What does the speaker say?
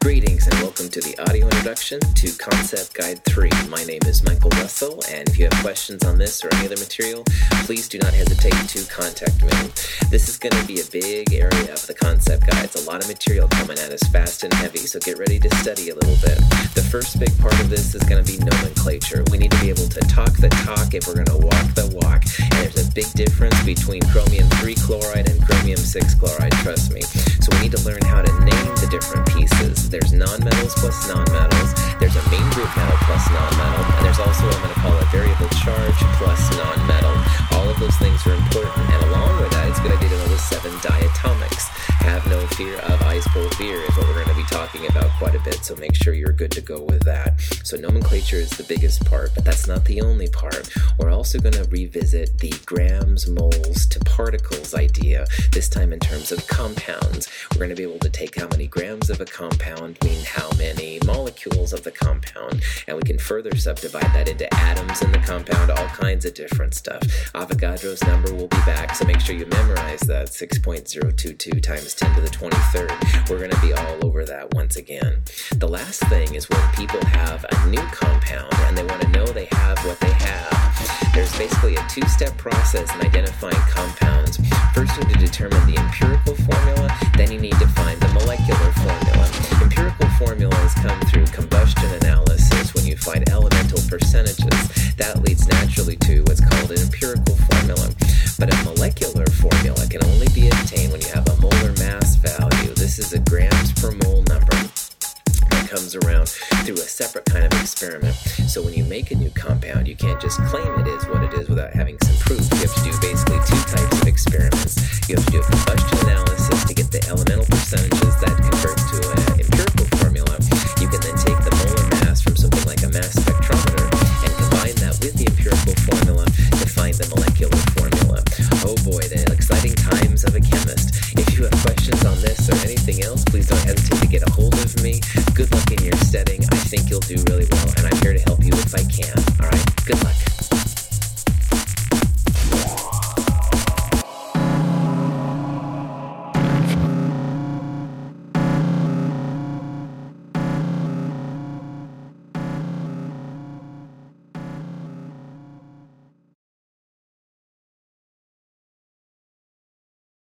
Greetings and welcome to the audio introduction to Concept Guide 3. My name is Michael Russell, and if you have questions on this or any other material, please do not hesitate to contact me. This is going to be a big area of the concept guides, a lot of material coming at us fast and heavy, so get ready to study a little bit. The first big part of this is going to be nomenclature. We need to be able to talk the talk if we're going to walk the walk, and there's a big difference between chromium 3 chloride and chromium 6 chloride, trust me. So we need to learn how to name the different pieces there's nonmetals plus nonmetals, there's a main group metal plus nonmetal, and there's also what I'm going to call a variable charge plus nonmetal. All of those things are important, and along with that, it's a good idea to know the seven diatomics. Have no fear of ice cold beer is what we're going to talking about quite a bit, so make sure you're good to go with that. So nomenclature is the biggest part, but that's not the only part. We're also going to revisit the grams, moles to particles idea, this time in terms of compounds. We're going to be able to take how many grams of a compound mean how many molecules of the compound, and we can further subdivide that into atoms in the compound, all kinds of different stuff. Avogadro's number will be back, so make sure you memorize that 6.022 times times 10 to the 23rd. We're going to be all over that once again. The last thing is when people have a new compound and they want to know they have what they have. There's basically a two step process in identifying compounds. First, you need to determine the empirical formula, then, you need to find the molecular formula. Empirical formulas come through combustion analysis when you find elemental percentages. That leads naturally to what's called an empirical formula. But a molecular formula can only be obtained when you have a molar mass value. This is a grams per mole comes around through a separate kind of experiment. So when you make a new compound, you can't just claim it is what it is without having some proof. You have to do basically two types of experiments. You have to do a combustion analysis to get the elemental percentages that convert to an empirical formula. You can then take the molar mass from something like a mass spectrometer and combine that with the empirical formula to find the molecular formula. Oh boy, the exciting times of a chemist. If you have questions on this or anything else, please don't hesitate to get a hold of. Good luck in your setting. I think you'll do really well, and I'm here to help you if I can. All right, good luck.